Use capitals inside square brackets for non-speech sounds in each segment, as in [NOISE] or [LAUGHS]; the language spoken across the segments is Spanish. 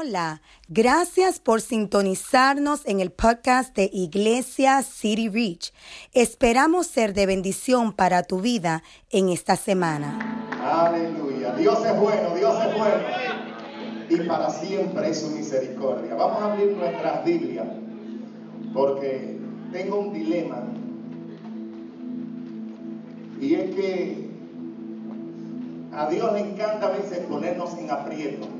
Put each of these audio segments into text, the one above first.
Hola, gracias por sintonizarnos en el podcast de Iglesia City Reach. Esperamos ser de bendición para tu vida en esta semana. Aleluya. Dios es bueno, Dios es bueno. Y para siempre es su misericordia. Vamos a abrir nuestras Biblias porque tengo un dilema. Y es que a Dios le encanta a veces ponernos en aprieto.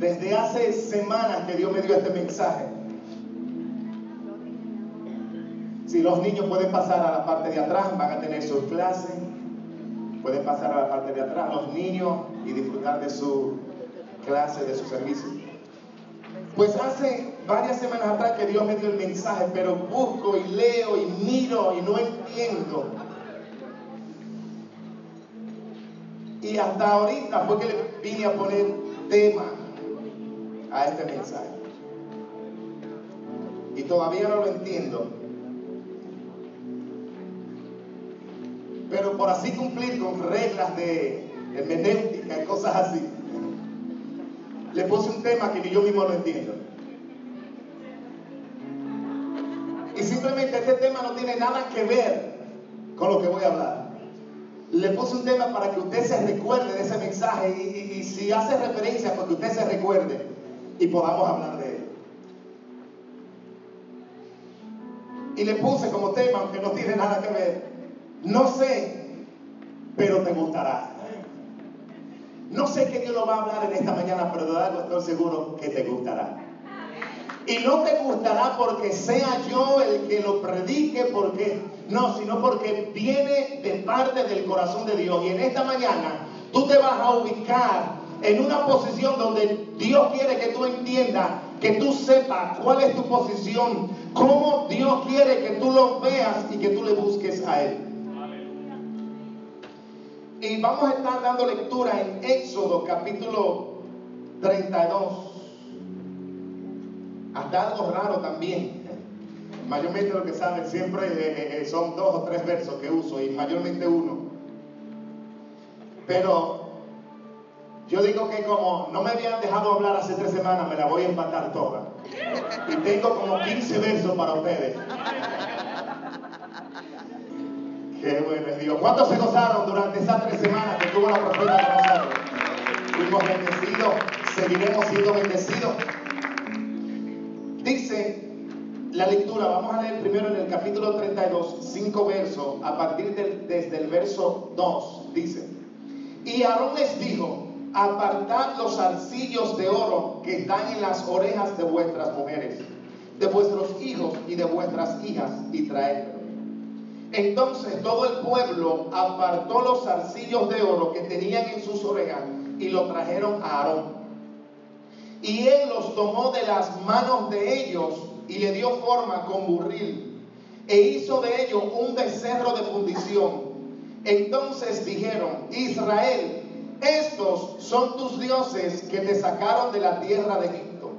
Desde hace semanas que Dios me dio este mensaje. Si los niños pueden pasar a la parte de atrás, van a tener sus clases. Pueden pasar a la parte de atrás los niños y disfrutar de su clase, de su servicio. Pues hace varias semanas atrás que Dios me dio el mensaje, pero busco y leo y miro y no entiendo. Y hasta ahorita fue que le vine a poner tema a este mensaje. Y todavía no lo entiendo. Pero por así cumplir con reglas de hermenéutica y cosas así, le puse un tema que yo mismo lo entiendo. Y simplemente este tema no tiene nada que ver con lo que voy a hablar. Le puse un tema para que usted se recuerde de ese mensaje y, si hace referencia, para que usted se recuerde y podamos hablar de él. Y le puse como tema, aunque no tiene nada que ver, no sé, pero te gustará. No sé qué Dios lo va a hablar en esta mañana, pero de algo estoy seguro que te gustará. Y no te gustará porque sea yo el que lo predique, porque no, sino porque viene de parte del corazón de Dios. Y en esta mañana tú te vas a ubicar en una posición donde Dios quiere que tú entiendas, que tú sepas cuál es tu posición, cómo Dios quiere que tú lo veas y que tú le busques a Él. Y vamos a estar dando lectura en Éxodo capítulo 32. Hasta algo raro también. Mayormente lo que saben siempre eh, eh, son dos o tres versos que uso y mayormente uno. Pero yo digo que como no me habían dejado hablar hace tres semanas, me la voy a empatar toda. Y tengo como 15 versos para ustedes. Qué bueno es Dios. ¿Cuántos se gozaron durante esas tres semanas que tuvo la profeta con nosotros? Fuimos bendecidos, seguiremos siendo bendecidos. Dice la lectura, vamos a leer primero en el capítulo 32, cinco versos, a partir del, desde el verso 2, dice, y Aarón les dijo, apartad los arcillos de oro que están en las orejas de vuestras mujeres, de vuestros hijos y de vuestras hijas, y traedlo. Entonces todo el pueblo apartó los arcillos de oro que tenían en sus orejas y lo trajeron a Aarón. Y él los tomó de las manos de ellos y le dio forma con burril e hizo de ellos un becerro de fundición. Entonces dijeron, Israel, estos son tus dioses que te sacaron de la tierra de Egipto.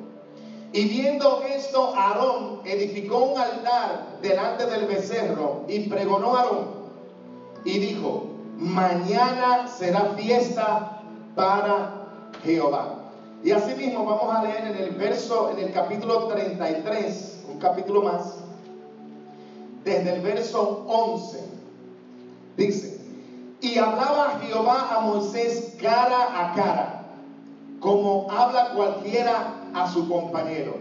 Y viendo esto, Aarón edificó un altar delante del becerro y pregonó a Aarón y dijo, mañana será fiesta para Jehová. Y asimismo vamos a leer en el verso, en el capítulo 33, un capítulo más, desde el verso 11, dice, y hablaba Jehová a Moisés cara a cara, como habla cualquiera a su compañero.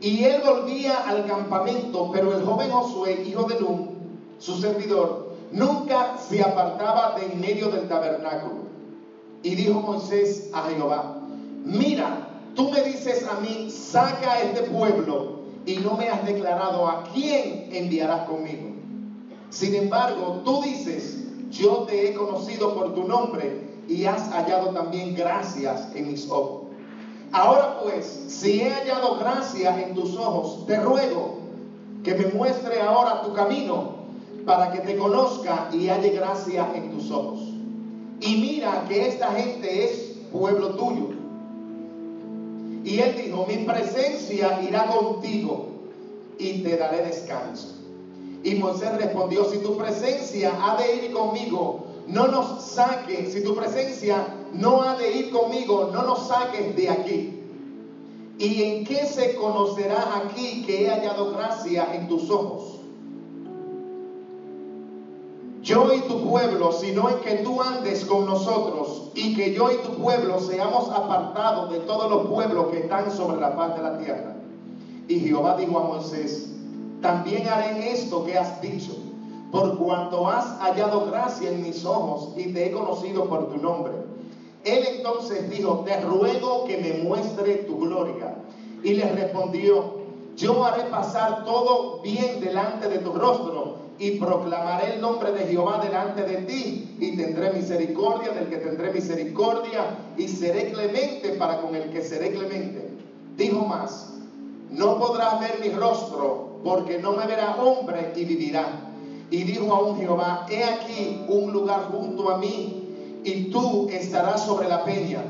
Y él volvía al campamento, pero el joven Josué, hijo de Nun, su servidor, nunca se apartaba de en medio del tabernáculo. Y dijo Moisés a Jehová, mira, tú me dices a mí, saca a este pueblo, y no me has declarado a quién enviarás conmigo. Sin embargo, tú dices, yo te he conocido por tu nombre y has hallado también gracias en mis ojos. Ahora pues, si he hallado gracia en tus ojos, te ruego que me muestre ahora tu camino para que te conozca y halle gracia en tus ojos. Y mira que esta gente es pueblo tuyo. Y él dijo, mi presencia irá contigo y te daré descanso. Y Moisés respondió, si tu presencia ha de ir conmigo, no nos saques, si tu presencia no ha de ir conmigo, no nos saques de aquí. ¿Y en qué se conocerá aquí que he hallado gracia en tus ojos? yo y tu pueblo, sino en que tú andes con nosotros y que yo y tu pueblo seamos apartados de todos los pueblos que están sobre la paz de la tierra. Y Jehová dijo a Moisés, también haré esto que has dicho, por cuanto has hallado gracia en mis ojos y te he conocido por tu nombre. Él entonces dijo, te ruego que me muestre tu gloria. Y le respondió, yo haré pasar todo bien delante de tu rostro y proclamaré el nombre de Jehová delante de ti y tendré misericordia del que tendré misericordia y seré clemente para con el que seré clemente. Dijo más, no podrás ver mi rostro porque no me verá hombre y vivirá. Y dijo aún Jehová, he aquí un lugar junto a mí y tú estarás sobre la peña.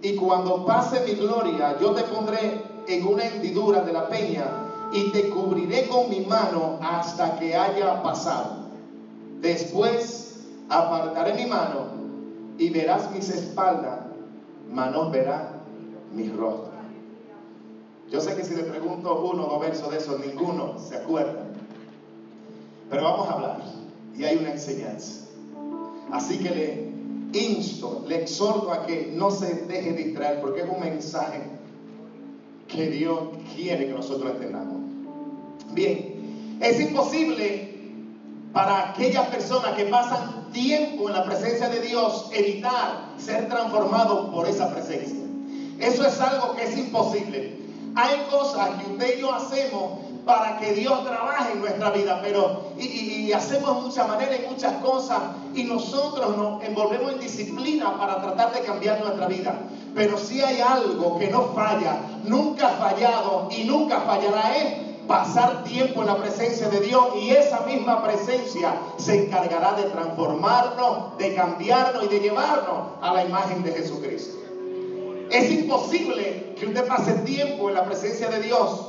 Y cuando pase mi gloria, yo te pondré en una hendidura de la peña y te cubriré con mi mano hasta que haya pasado. Después apartaré mi mano y verás mis espaldas, manos verá mi rostro. Yo sé que si le pregunto uno o dos versos de eso, ninguno se acuerda. Pero vamos a hablar y hay una enseñanza. Así que le insto, le exhorto a que no se deje distraer porque es un mensaje que Dios quiere que nosotros entendamos. Bien, es imposible para aquellas personas que pasan tiempo en la presencia de Dios evitar ser transformados por esa presencia. Eso es algo que es imposible. Hay cosas que usted y yo hacemos para que Dios trabaje en nuestra vida, pero y, hacemos muchas maneras y muchas cosas y nosotros nos envolvemos en disciplina para tratar de cambiar nuestra vida. Pero si hay algo que no falla, nunca ha fallado y nunca fallará es pasar tiempo en la presencia de Dios y esa misma presencia se encargará de transformarnos, de cambiarnos y de llevarnos a la imagen de Jesucristo. Es imposible que usted pase tiempo en la presencia de Dios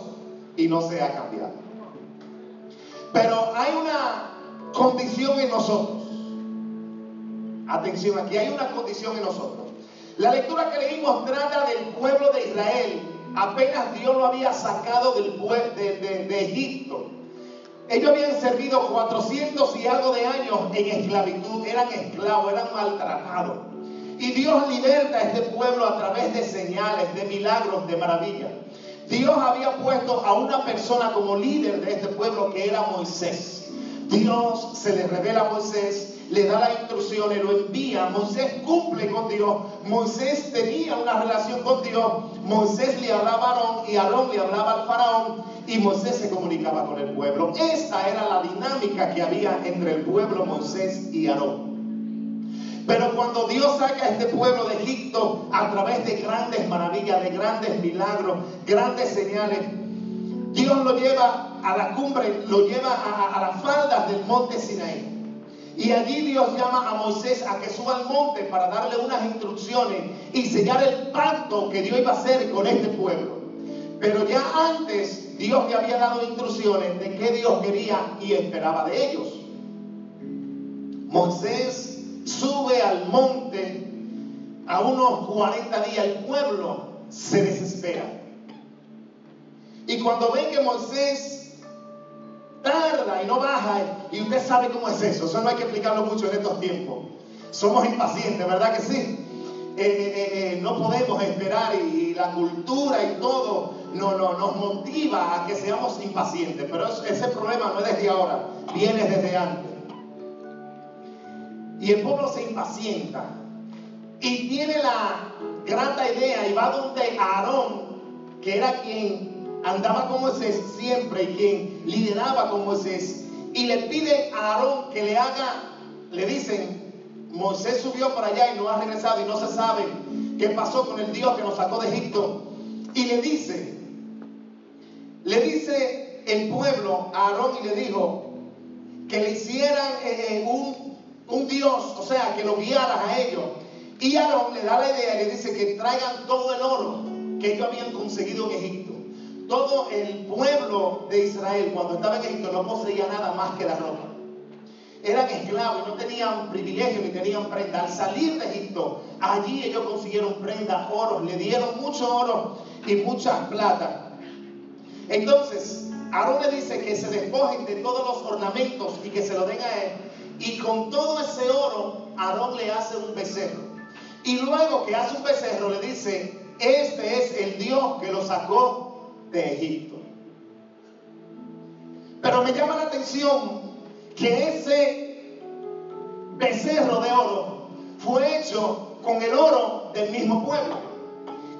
y no sea cambiado. Pero hay una condición en nosotros. Atención, aquí hay una condición en nosotros. La lectura que leímos trata del pueblo de Israel apenas Dios lo había sacado del, de, de, Egipto. Ellos habían servido 400 y algo de años en esclavitud, eran esclavos, eran maltratados. Y Dios liberta a este pueblo a través de señales, de milagros, de maravillas. Dios había puesto a una persona como líder de este pueblo que era Moisés. Dios se le revela a Moisés le da las instrucciones, lo envía, Moisés cumple con Dios, Moisés tenía una relación con Dios, Moisés le hablaba a Aarón y Aarón le hablaba al faraón y Moisés se comunicaba con el pueblo. Esta era la dinámica que había entre el pueblo Moisés y Aarón. Pero cuando Dios saca a este pueblo de Egipto a través de grandes maravillas, de grandes milagros, grandes señales, Dios lo lleva a la cumbre, lo lleva a, a las faldas del monte Sinaí. Y allí Dios llama a Moisés a que suba al monte para darle unas instrucciones y sellar el pacto que Dios iba a hacer con este pueblo. Pero ya antes Dios le había dado instrucciones de qué Dios quería y esperaba de ellos. Moisés sube al monte a unos 40 días, el pueblo se desespera. Y cuando ven que Moisés tarda y no baja. Y usted sabe cómo es eso. Eso no hay que explicarlo mucho en estos tiempos. Somos impacientes, ¿verdad que sí? Eh, eh, eh, no podemos esperar y, la cultura y todo no, no, nos motiva a que seamos impacientes. Pero ese problema no es desde ahora, viene desde antes. Y el pueblo se impacienta y tiene la grata idea y va donde Aarón, que era quien andaba con Moisés siempre y quien lideraba con Moisés. Y le pide a Aarón que le haga, le dicen, Moisés subió para allá y no ha regresado y no se sabe qué pasó con el Dios que nos sacó de Egipto. Y le dice, le dice el pueblo a Aarón y le dijo que le hicieran eh, eh, un, un Dios, o sea, que lo guiaran a ellos. Y Aarón le da la idea le dice que traigan todo el oro que ellos habían conseguido en Egipto. Todo el pueblo de Israel cuando estaba en Egipto no poseía nada más que la ropa. eran esclavos no tenían privilegio ni tenían prenda. Al salir de Egipto, allí ellos consiguieron prenda, oro, le dieron mucho oro y mucha plata. Entonces, Aarón le dice que se despojen de todos los ornamentos y que se lo den a él. Y con todo ese oro, Aarón le hace un becerro. Y luego que hace un becerro, le dice, este es el Dios que lo sacó de Egipto. Pero me llama la atención que ese becerro de oro fue hecho con el oro del mismo pueblo.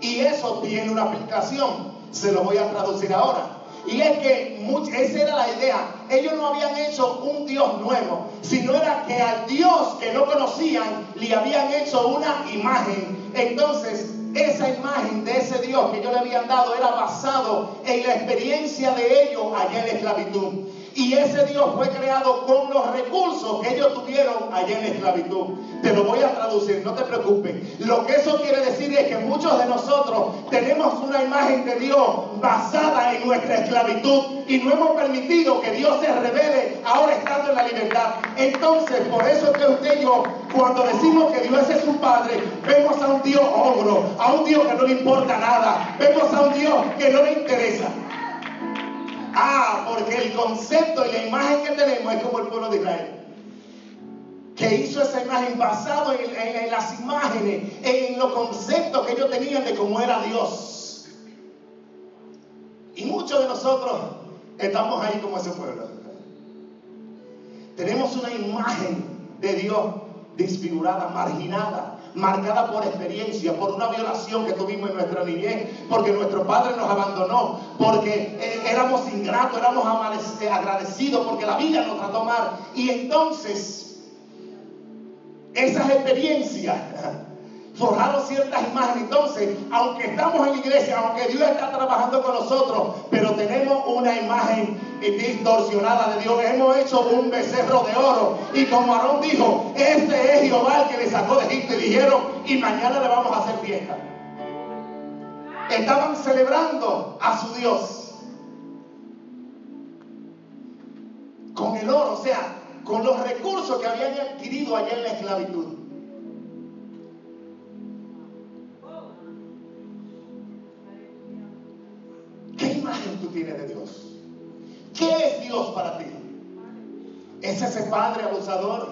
Y eso tiene una aplicación. Se lo voy a traducir ahora. Y es que esa era la idea. Ellos no habían hecho un Dios nuevo, sino era que al Dios que no conocían le habían hecho una imagen. Entonces, esa imagen de ese Dios que ellos le habían dado era basado en la experiencia de ellos allá en la esclavitud. Y ese Dios fue creado con los recursos que ellos tuvieron allá en la esclavitud. Te lo voy a traducir, no te preocupes. Lo que eso quiere decir es que muchos de nosotros tenemos una imagen de Dios basada en nuestra esclavitud y no hemos permitido que Dios se revele ahora estando en la libertad. Entonces, por eso es que usted y yo, cuando decimos que Dios es su Padre, vemos a un Dios ogro, a un Dios que no le importa nada, vemos a un Dios que no le interesa. Ah, porque el concepto y la imagen que tenemos es como el pueblo de Israel. Que hizo esa imagen basado en, las imágenes, en los conceptos que ellos tenían de cómo era Dios. Y muchos de nosotros estamos ahí como ese pueblo. Tenemos una imagen de Dios desfigurada, marginada, marcada por experiencia, por una violación que tuvimos en nuestra niñez, porque nuestro padre nos abandonó, porque eh, éramos ingratos, éramos agradecidos, porque la vida nos trató mal. Y entonces, esas experiencias [LAUGHS] forjaron ciertas imágenes. Entonces, aunque estamos en la iglesia, aunque Dios está trabajando con nosotros, pero tenemos una imagen distorsionada de Dios. Hemos hecho un becerro de oro. Y como Aarón dijo, este es Jehová el que le sacó de Egipto. Y dijeron, y mañana le vamos a hacer fiesta. Estaban celebrando a su Dios. Con el oro, o sea, con los recursos que habían adquirido allá en la esclavitud. tú tienes de Dios? ¿Qué es Dios para ti? ¿Es ese padre abusador?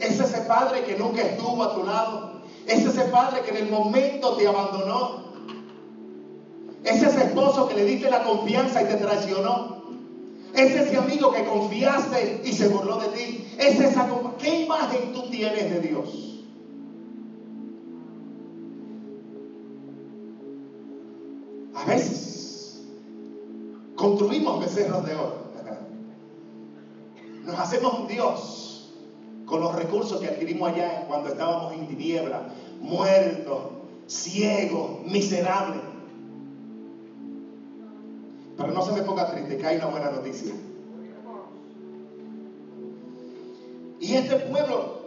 ¿Es ese padre que nunca estuvo a tu lado? ¿Es ese padre que en el momento te abandonó? ¿Es ese esposo que le diste la confianza y te traicionó? ¿Es ese amigo que confiaste y se burló de ti? ¿Es esa ¿Qué imagen tú tienes de Dios? A veces Construimos becerros de oro. Nos hacemos un Dios con los recursos que adquirimos allá cuando estábamos en tiniebla, muertos, ciegos, miserables. Pero no se me ponga triste, que hay una buena noticia. Y este pueblo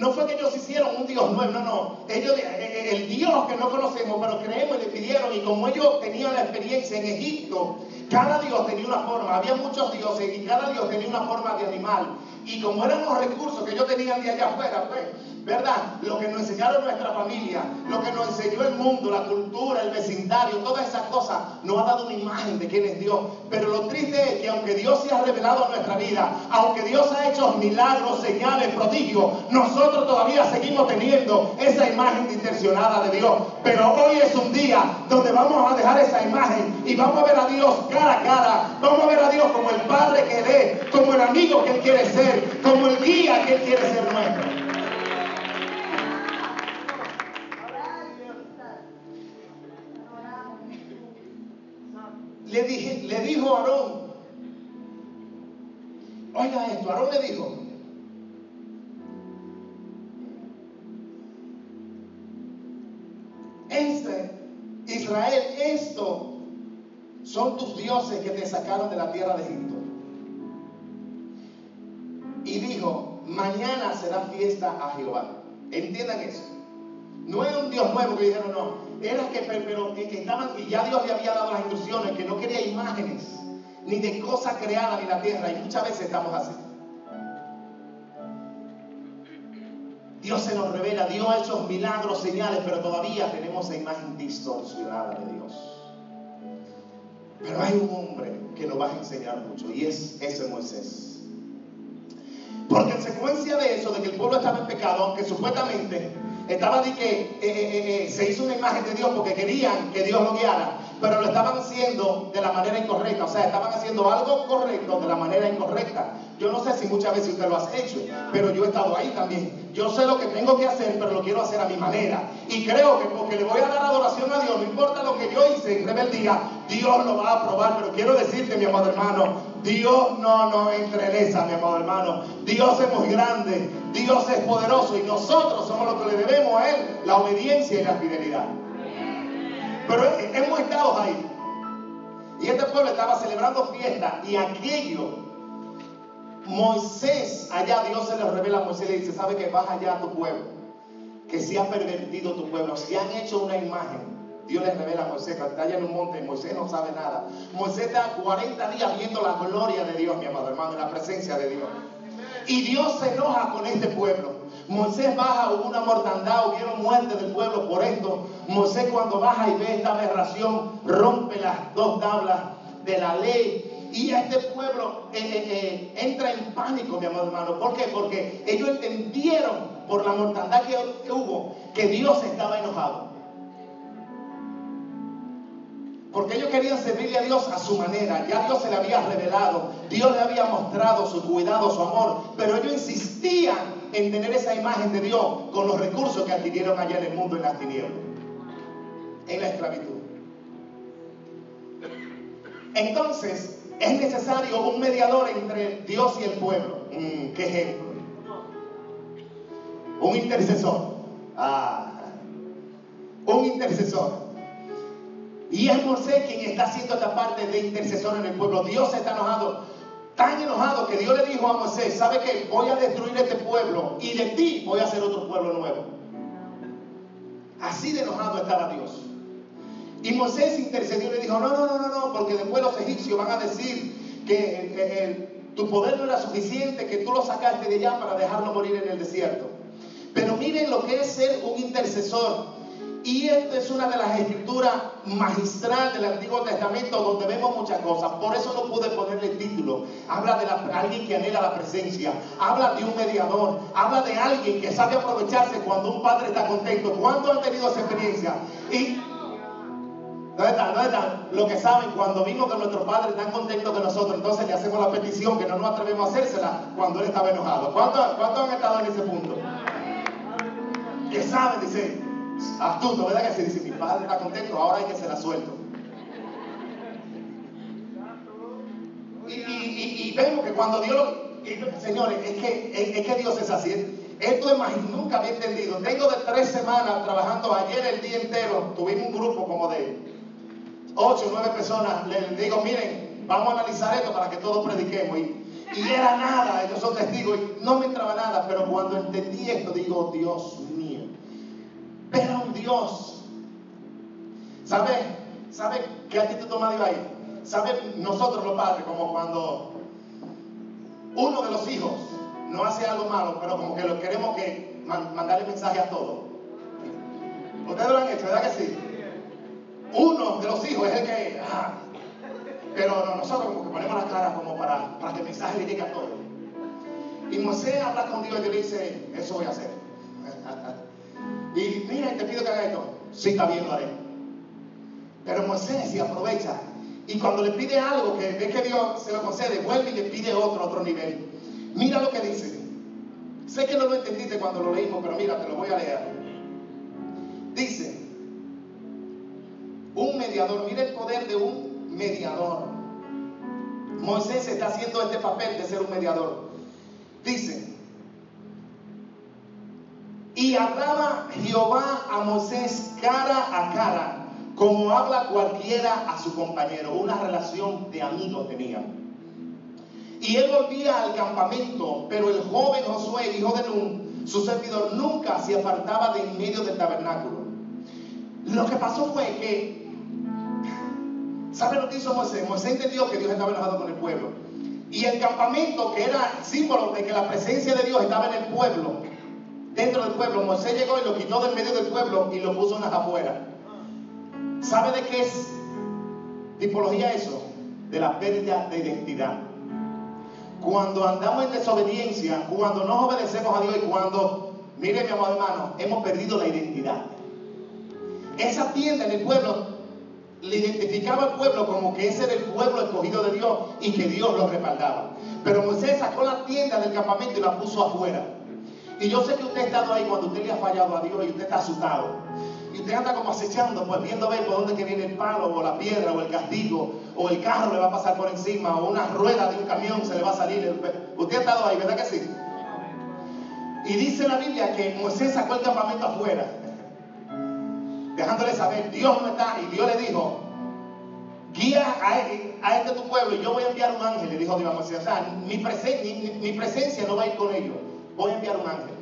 no fue que ellos hicieron un Dios nuevo, no, no. Ellos, eh, eh, el Dios que no conocemos, pero creemos y le pidieron. Y como ellos tenían la experiencia en Egipto, cada Dios tenía una forma. Había muchos dioses y cada Dios tenía una forma de animal. Y como eran los recursos que ellos tenían de allá afuera, pues ¿verdad? Lo que nos enseñaron nuestra familia, lo que nos enseñó el mundo, la cultura, el vecindario, todas esas cosas nos ha dado una imagen de quién es Dios. Pero lo triste es que aunque Dios se ha revelado en nuestra vida, aunque Dios ha hecho milagros, señales, prodigios, nosotros todavía seguimos teniendo esa imagen distorsionada de Dios. Pero hoy es un día donde vamos a dejar esa imagen y vamos a ver a Dios cara a cara. Vamos a ver a Dios como el Padre que ve, como el amigo que Él quiere ser, como el guía que Él quiere ser nuestro. Le, dije, le dijo a Aarón, oiga esto, Aarón le dijo, este, Israel, esto son tus dioses que te sacaron de la tierra de Egipto. Y dijo, mañana será fiesta a Jehová. ¿Entiendan eso? No era un Dios nuevo que dijeron, no. Era que, pero que estaban, y ya Dios le había dado las instrucciones, que no quería imágenes, ni de cosas creadas ni la tierra. Y muchas veces estamos así. Dios se nos revela, Dios ha hecho milagros, señales, pero todavía tenemos la imagen distorsionada de Dios. Pero hay un hombre que nos va a enseñar mucho y es ese Moisés. Porque en secuencia de eso, de que el pueblo estaba en pecado, aunque supuestamente estaba de que eh, eh, eh, se hizo una imagen de Dios porque querían que Dios lo guiara, pero lo estaban haciendo de la manera incorrecta, o sea, estaban haciendo algo correcto de la manera incorrecta. Yo no sé si muchas veces usted lo ha hecho, pero yo he estado ahí también. Yo sé lo que tengo que hacer, pero lo quiero hacer a mi manera. Y creo que porque le voy a dar adoración a Dios, no importa lo que yo hice en rebeldía, Dios lo va a aprobar. Pero quiero decirte, mi amado hermano, Dios no nos entreleza, mi amado hermano. Dios es muy grande, Dios es poderoso y nosotros somos los que le debemos a Él la obediencia y la fidelidad. Pero hemos estado ahí. Y este pueblo estaba celebrando fiesta y aquello, Moisés, allá Dios se le revela a Moisés y le dice, ¿sabe que vas allá a tu pueblo? Que si ha pervertido tu pueblo, si han hecho una imagen. Dios le revela a Moisés, está allá en un monte, Moisés no sabe nada. Moisés está 40 días viendo la gloria de Dios, mi amado hermano, la presencia de Dios. Y Dios se enoja con este pueblo. Moisés baja, hubo una mortandad, hubieron muerte del pueblo por esto. Moisés cuando baja y ve esta aberración, rompe las dos tablas de la ley. Y este pueblo eh, eh, eh, entra en pánico, mi amado hermano. ¿Por qué? Porque ellos entendieron por la mortandad que hubo que Dios estaba enojado. Porque ellos querían servirle a Dios a su manera. Ya Dios se le había revelado. Dios le había mostrado su cuidado, su amor. Pero ellos insistían en tener esa imagen de Dios con los recursos que adquirieron allá en el mundo en las tinieblas, en la esclavitud. Entonces, es necesario un mediador entre Dios y el pueblo. Mm, ¿Qué ejemplo? Un intercesor. Ah, un intercesor. Y es Moisés quien está haciendo esta parte de intercesor en el pueblo. Dios está enojado tan enojado que Dios le dijo a Moisés, ¿sabe qué? Voy a destruir este pueblo y de ti voy a hacer otro pueblo nuevo. Así de enojado estaba Dios. Y Moisés intercedió y le dijo, no, no, no, no, no, porque después los egipcios van a decir que tu poder no era suficiente, que tú lo sacaste de allá para dejarlo morir en el desierto. Pero miren lo que es ser un intercesor y esta es una de las escrituras magistrales del Antiguo Testamento donde vemos muchas cosas. Por eso no pude ponerle título. Habla de alguien que anhela la presencia. Habla de un mediador. Habla de alguien que sabe aprovecharse cuando un padre está contento. ¿Cuántos han tenido esa experiencia? Y ¿Dónde están? ¿Dónde están? Lo que saben, cuando vimos que nuestro padre está contento que nosotros, entonces le hacemos la petición que no nos atrevemos a hacérsela cuando él estaba enojado. ¿Cuántos, cuántos han estado en ese punto? Que saben, dice, Astuto, ¿verdad que se dice? Mi padre está contento, ahora hay que se la suelto. Y, vemos que cuando Dios lo, Señores, es que, es, que Dios es así. Esto es nunca había entendido. Tengo de tres semanas trabajando ayer el día entero. Tuvimos un grupo como de ocho o nueve personas. Les digo, miren, vamos a analizar esto para que todos prediquemos. Y, y era nada, ellos son testigos. Y no me entraba nada, pero cuando entendí esto, digo, Dios mío pero un Dios. ¿Sabe? ¿Sabe qué actitud toma Dios ahí? ¿Sabe nosotros los padres como cuando uno de los hijos no hace algo malo, pero como que lo queremos que mandarle mensaje a todos? Ustedes lo han hecho, ¿verdad que sí? Uno de los hijos es el que... Ah, pero nosotros como que ponemos la cara como para, para que el mensaje le llegue a todos. Y Moisés habla con Dios y le dice, eso voy a hacer. Y mira, te pido que haga esto. Sí, está bien, lo haré. Pero Moisés se aprovecha. Y cuando le pide algo que ve que Dios se lo concede, vuelve y le pide otro, otro nivel. Mira lo que dice. Sé que no lo entendiste cuando lo leímos, pero mira, te lo voy a leer. Mediador, mira el poder de un mediador. Moisés está haciendo este papel de ser un mediador. Dice, y hablaba Jehová a Moisés cara a cara, como habla cualquiera a su compañero. Una relación de amigos tenían. Y él volvía al campamento, pero el joven Josué, hijo de Nun, su servidor, nunca se apartaba de en medio del tabernáculo. Lo que pasó fue que, ¿sabe lo que hizo Moisés? Moisés entendió que Dios estaba enojado con el pueblo. Y el campamento, que era símbolo de que la presencia de Dios estaba en el pueblo, dentro del pueblo. Moisés llegó y lo quitó del medio del pueblo y lo puso en las afueras. ¿Sabe de qué es tipología eso? De la pérdida de identidad. Cuando andamos en desobediencia, cuando no obedecemos a Dios y cuando, mire mi amado hermano, hemos perdido la identidad. Esa tienda en el pueblo le identificaba al pueblo como que ese era el pueblo escogido de Dios y que Dios lo respaldaba. Pero Moisés sacó la tienda del campamento y la puso afuera. Y yo sé que usted ha estado ahí cuando usted le ha fallado a Dios y usted está asustado. Y usted anda como acechando, pues viendo ver por dónde que viene el palo o la piedra o el castigo o el carro le va a pasar por encima o una rueda de un camión se le va a salir. Usted ha estado ahí, ¿verdad que sí? Y dice la Biblia que Moisés sacó el campamento afuera dejándole saber, Dios no está. Y Dios le dijo, guía a, este tu pueblo y yo voy a enviar un ángel, le dijo Dios a Moisés. O sea, mi, presencia no va a ir con ellos, voy a enviar un ángel.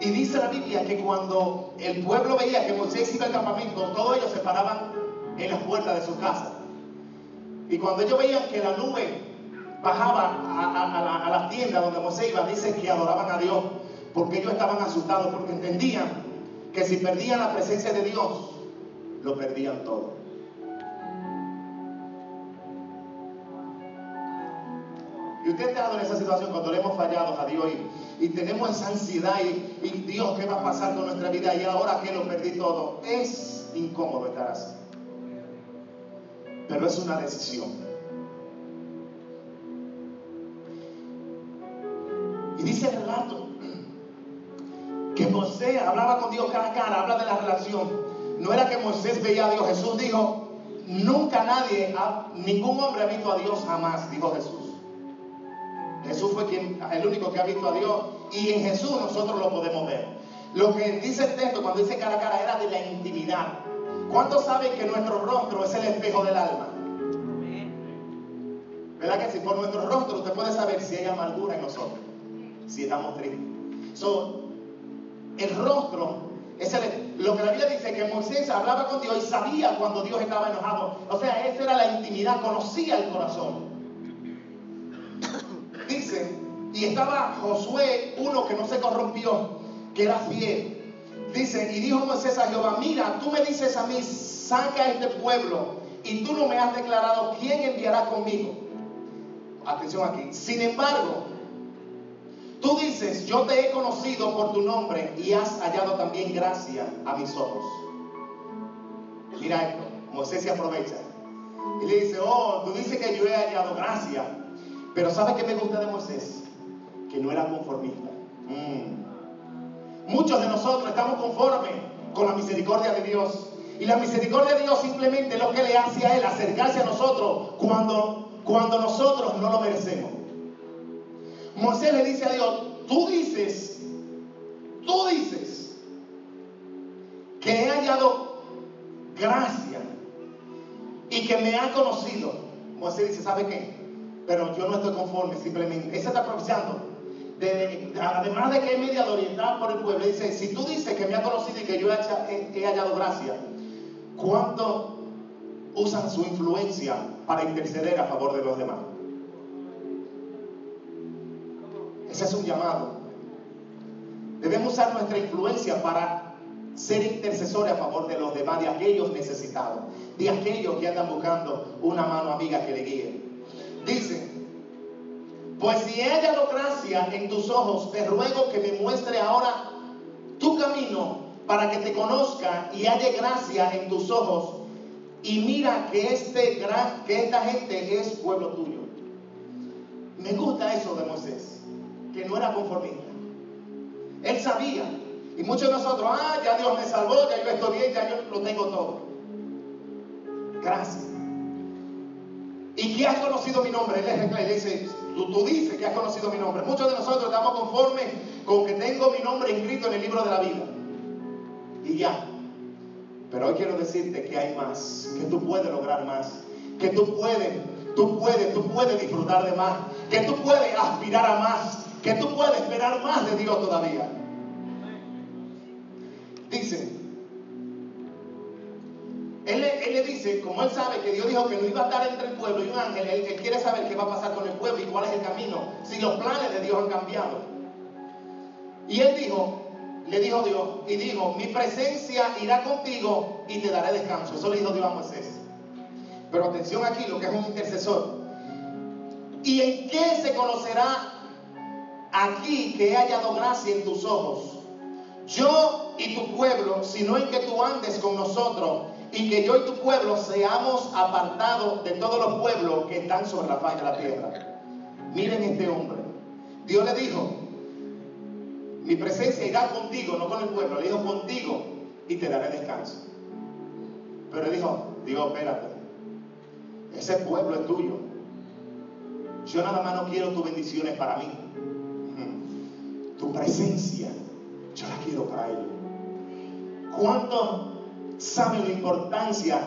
Y dice la Biblia que cuando el pueblo veía que Moisés iba al campamento, todos ellos se paraban en las puertas de su casa. Y cuando ellos veían que la nube bajaba a, a, a la tienda donde Moisés iba, dicen que adoraban a Dios, porque ellos estaban asustados, porque entendían que si perdían la presencia de Dios, lo perdían todo. Y usted ha estado en esa situación cuando le hemos fallado a Dios y, tenemos esa ansiedad y, y, Dios, ¿qué va a pasar con nuestra vida? Y ahora que lo perdí todo. Es incómodo estar así. Pero es una decisión. Y dice Dios cara a cara, habla de la relación. No era que Moisés veía a Dios. Jesús dijo, nunca nadie, ningún hombre ha visto a Dios jamás, dijo Jesús. Jesús fue quien, el único que ha visto a Dios y en Jesús nosotros lo podemos ver. Lo que dice el texto cuando dice cara a cara era de la intimidad. ¿Cuántos saben que nuestro rostro es el espejo del alma? ¿Verdad que si por nuestro rostro usted puede saber si hay amargura en nosotros? Si estamos tristes. So, el rostro es lo que la Biblia dice que Moisés hablaba con Dios y sabía cuando Dios estaba enojado. O sea, esa era la intimidad, conocía el corazón. [COUGHS] Dice, y estaba Josué, uno que no se corrompió, que era fiel. Dice, y dijo Moisés a Jehová, mira, tú me dices a mí, saca a este pueblo, y tú no me has declarado quién enviará conmigo. Atención aquí. Sin embargo, Tú dices, yo te he conocido por tu nombre y has hallado también gracia a mis ojos. Mira esto, Moisés se aprovecha y le dice, oh, tú dices que yo he hallado gracia, pero ¿sabes qué me gusta de Moisés? Que no era conformista. Mm. Muchos de nosotros estamos conformes con la misericordia de Dios. Y la misericordia de Dios simplemente es lo que le hace a Él acercarse a nosotros cuando, cuando nosotros no lo merecemos. Moisés le dice a Dios, tú dices, tú dices que he hallado gracia y que me ha conocido. Moisés dice, ¿sabe qué? Pero yo no estoy conforme, simplemente. Ese está propiciando. además de que es media oriental por el pueblo, dice, si tú dices que me ha conocido y que yo he, he hallado gracia, ¿cuánto usan su influencia para interceder a favor de los demás? Ese es un llamado. Debemos usar nuestra influencia para ser intercesores a favor de los demás, de aquellos necesitados, de aquellos que andan buscando una mano amiga que le guíe. Dice, pues si he hallado gracia en tus ojos, te ruego que me muestre ahora tu camino para que te conozca y halle gracia en tus ojos. Y mira que, este que esta gente es pueblo tuyo. Me gusta eso de Moisés que no era conformista. Él sabía. Y muchos de nosotros, ah, ya Dios me salvó, ya yo estoy bien, ya yo lo tengo todo. Gracias. ¿Y que has conocido mi nombre? Él dice, tú, tú dices que has conocido mi nombre. Muchos de nosotros estamos conformes con que tengo mi nombre inscrito en el libro de la vida. Y ya. Pero hoy quiero decirte que hay más, que tú puedes lograr más, que tú puedes, tú puedes, tú puedes disfrutar de más, que tú puedes aspirar a más, que tú puedes esperar más de Dios todavía. Dice, él, le dice, como él sabe que Dios dijo que no iba a estar entre el pueblo y un ángel, él, él, quiere saber qué va a pasar con el pueblo y cuál es el camino, si los planes de Dios han cambiado. Y él dijo, le dijo Dios, y dijo, mi presencia irá contigo y te daré descanso. Eso le dijo Dios a Moisés. Pero atención aquí, lo que es un intercesor. ¿Y en qué se conocerá aquí que he hallado gracia en tus ojos? Yo y tu pueblo, sino en que tú andes con nosotros y que yo y tu pueblo seamos apartados de todos los pueblos que están sobre la faz de la tierra. Miren este hombre. Dios le dijo, mi presencia irá contigo, no con el pueblo, le dijo contigo y te daré descanso. Pero dijo, Dios, espérate, ese pueblo es tuyo. Yo nada más no quiero tus bendiciones para mí. Presencia, yo la quiero para ellos. ¿Cuánto saben la importancia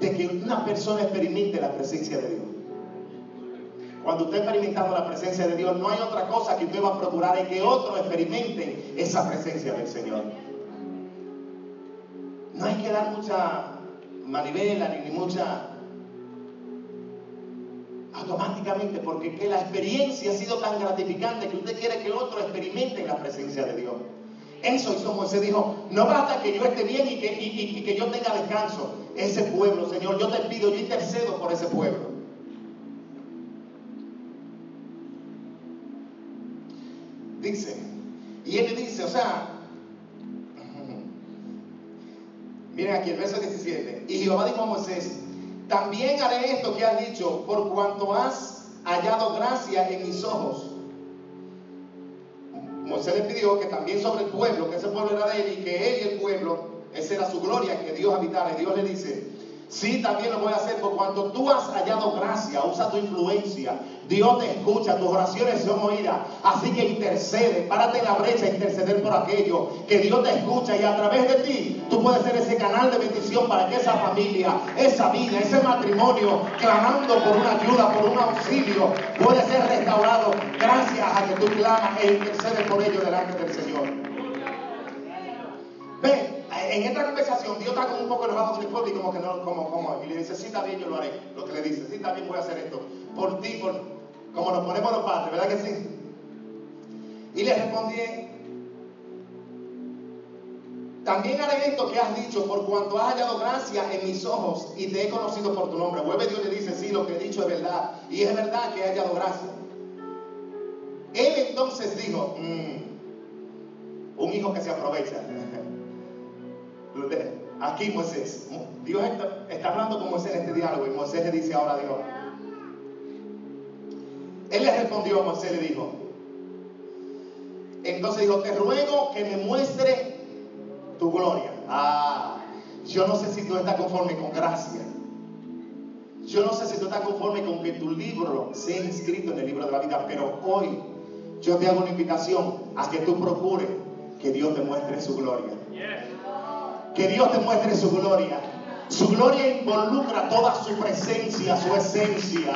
de que una persona experimente la presencia de Dios? Cuando usted experimentando la presencia de Dios, no hay otra cosa que usted va a procurar es que otros experimenten esa presencia del Señor. No hay que dar mucha manivela ni mucha automáticamente, porque que la experiencia ha sido tan gratificante que usted quiere que otros experimenten la presencia de Dios. Eso hizo Moisés, dijo, no basta que yo esté bien y que, y que yo tenga descanso. Ese pueblo, Señor, yo te pido, yo intercedo por ese pueblo. Dice, y él dice, o sea, miren aquí el verso 17, y Jehová dijo a Moisés, también haré esto que has dicho, por cuanto has hallado gracia en mis ojos. Moisés le pidió que también sobre el pueblo, que ese pueblo era de él y que él y el pueblo, esa era su gloria, que Dios habitara. Y Dios le dice, Sí, también lo voy a hacer, por cuando tú has hallado gracia, usa tu influencia. Dios te escucha, tus oraciones son oídas. Así que intercede, párate en la brecha interceder por aquello. Que Dios te escucha y a través de ti tú puedes ser ese canal de bendición para que esa familia, esa vida, ese matrimonio, clamando por una ayuda, por un auxilio, puede ser restaurado gracias a que tú clamas e intercedes por ello delante del Señor. Ve, en esta conversación Dios está como un poco enojado con el pueblo y como que no, como, como, y le dice, sí, está bien, yo lo haré. Lo que le dice, sí, está bien, voy a hacer esto. Por ti, por, como nos ponemos los padres, ¿verdad que sí? Y le respondí, también haré esto que has dicho, por cuanto has hallado gracia en mis ojos y te he conocido por tu nombre. Vuelve Dios y le dice, sí, lo que he dicho es verdad. Y es verdad que he hallado gracia. Él entonces dijo, mm, un hijo que se aprovecha. [LAUGHS] Aquí Moisés, Dios está, hablando con Moisés en este diálogo y Moisés le dice ahora a Dios. Él le respondió a Moisés, le dijo, entonces dijo, te ruego que me muestre tu gloria. Ah, yo no sé si tú estás conforme con gracia. Yo no sé si tú estás conforme con que tu libro sea inscrito en el libro de la vida, pero hoy yo te hago una invitación a que tú procures que Dios te muestre su gloria. Que Dios te muestre su gloria. Su gloria involucra toda su presencia, su esencia,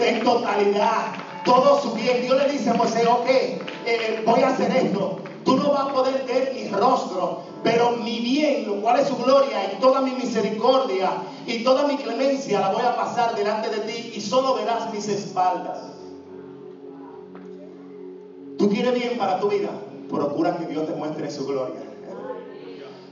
en totalidad, todo su bien. Dios le dice a Moisés, ok, eh, voy a hacer esto. Tú no vas a poder ver mi rostro, pero mi bien, lo cual es su gloria, y toda mi misericordia y toda mi clemencia la voy a pasar delante de ti y solo verás mis espaldas. ¿Tú quieres bien para tu vida? Procura que Dios te muestre su gloria.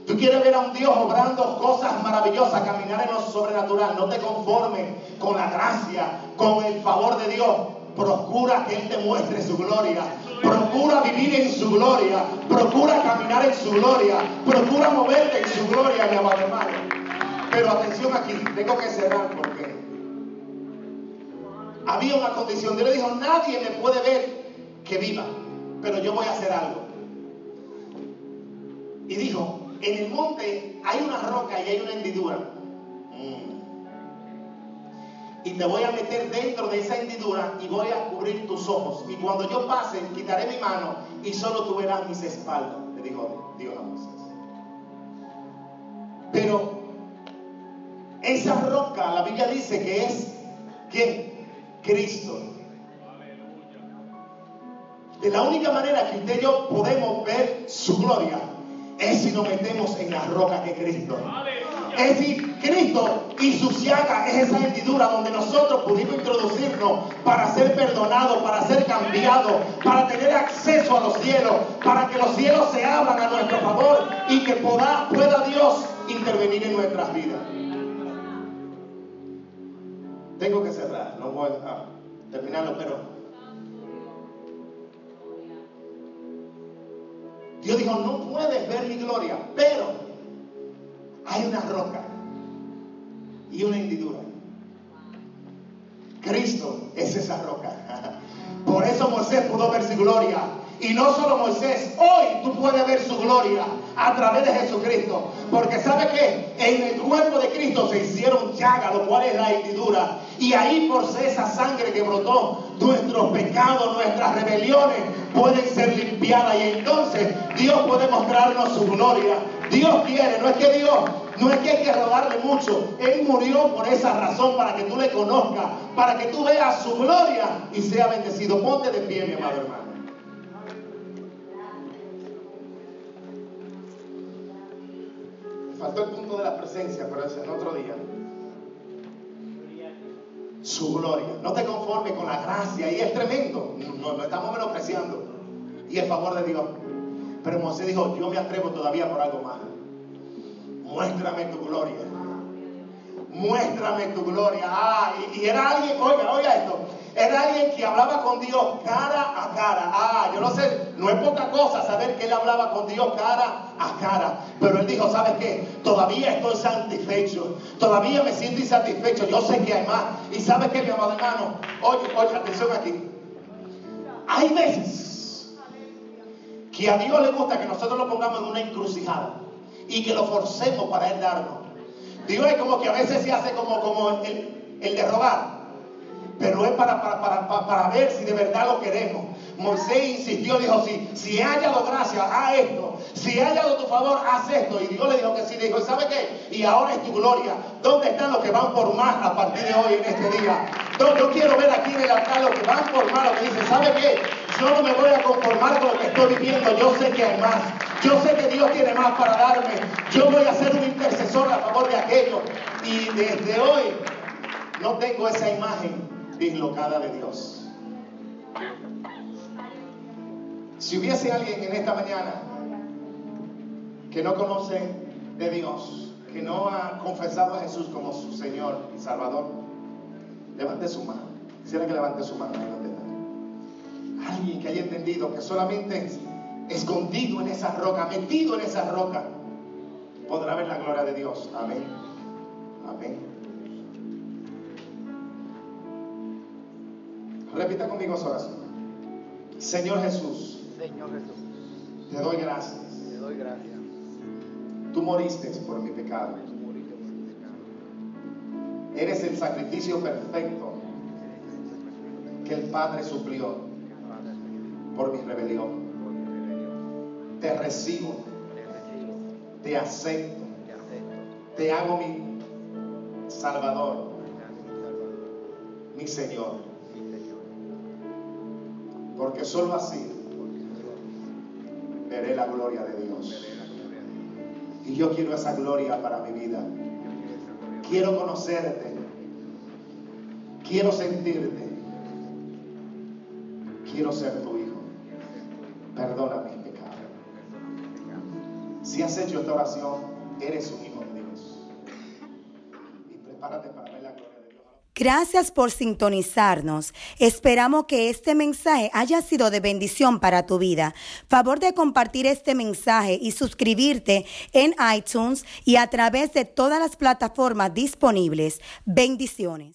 Tú quieres ver a un Dios obrando cosas maravillosas, caminar en lo sobrenatural. No te conformes con la gracia, con el favor de Dios. Procura que Él te muestre su gloria. Procura vivir en su gloria. Procura caminar en su gloria. Procura moverte en su gloria, mi amado hermano. Pero atención aquí, tengo que cerrar porque había una condición. Dios le dijo, nadie me puede ver que viva, pero yo voy a hacer algo. Y dijo, en el monte hay una roca y hay una hendidura. Mm. Y te voy a meter dentro de esa hendidura y voy a cubrir tus ojos. Y cuando yo pase, quitaré mi mano y solo tú verás mis espaldas, le dijo Dios a Moisés. Pero esa roca, la Biblia dice que es ¿quién? Cristo. De la única manera que usted y yo podemos ver su gloria es si nos metemos en la roca que Cristo. Es decir, Cristo y su llaga es esa hendidura donde nosotros pudimos introducirnos para ser perdonados, para ser cambiados, para tener acceso a los cielos, para que los cielos se abran a nuestro favor y que pueda, pueda Dios intervenir en nuestras vidas. Tengo que cerrar, no voy a terminarlo, pero Dios dijo, no puedes ver mi gloria, pero hay una roca y una hendidura. Cristo es esa roca. [LAUGHS] Por eso Moisés pudo ver su gloria. Y no solo Moisés, hoy tú puedes ver su gloria a través de Jesucristo. Porque sabe que en el cuerpo de Cristo se hicieron llagas, lo cual es la hendidura. Y ahí por esa sangre que brotó, nuestros pecados, nuestras rebeliones pueden ser limpiadas. Y entonces Dios puede mostrarnos su gloria. Dios quiere, no es que Dios, no es que hay que robarle mucho. Él murió por esa razón, para que tú le conozcas, para que tú veas su gloria y sea bendecido. Ponte de pie, mi amado hermano. faltó el punto de la presencia, pero es en otro día. Su gloria. No te conformes con la gracia, y es tremendo. Nos estamos menospreciando. Y el favor de Dios. Pero Moisés dijo, yo me atrevo todavía por algo más. Muéstrame tu gloria. Muéstrame tu gloria. Ah, y, y era alguien, oiga, oiga esto. Era alguien que hablaba con Dios cara a cara. Ah, yo no sé, no es poca cosa saber que él hablaba con Dios cara a cara. Pero él dijo, ¿sabes qué? Todavía estoy satisfecho. Todavía me siento insatisfecho. Yo sé que hay más. Y ¿sabes qué, mi amado hermano? Oye, oye, atención aquí. Hay veces que a Dios le gusta que nosotros lo pongamos en una encrucijada y que lo forcemos para Él darnos. Dios es como que a veces se hace como, como el, el de robar pero es para, para, para, ver si de verdad lo queremos. Moisés insistió, dijo, si, si he hallado gracia, haz esto. Si he hallado tu favor, haz esto. Y Dios le dijo que sí. Le dijo, ¿sabe qué? Y ahora es tu gloria. ¿Dónde están los que van por más a partir de hoy en este día? Yo quiero ver aquí en el altar los que van por más, los que dicen, ¿sabe qué? Yo no me voy a conformar con lo que estoy viviendo. Yo sé que hay más. Yo sé que Dios tiene más para darme. Yo voy a ser un intercesor a favor de aquello. Y desde hoy no tengo esa imagen dislocada de Dios. Si hubiese alguien en esta mañana que no conoce de Dios, que no ha confesado a Jesús como su Señor y Salvador, levante su mano. Quisiera que levante su mano. Alguien que haya entendido que solamente escondido en esa roca, metido en esa roca, podrá ver la gloria de Dios. Amén. Amén. Repita conmigo esa oración. Señor Jesús. Señor Jesús. Te doy gracias. Te doy gracias. Tú moriste por mi pecado. Tú moriste por mi pecado. Eres el sacrificio perfecto que el Padre suplió por mi rebelión. Te recibo. Te acepto. Te hago mi Salvador. Mi Señor. Porque solo así veré la gloria de Dios. Y yo quiero esa gloria para mi vida. Quiero conocerte. Quiero sentirte. Quiero ser tu hijo. Perdona mis pecados. Si has hecho esta oración, eres un hijo Gracias por sintonizarnos. Esperamos que este mensaje haya sido de bendición para tu vida. Favor de compartir este mensaje y suscribirte en iTunes y a través de todas las plataformas disponibles. Bendiciones.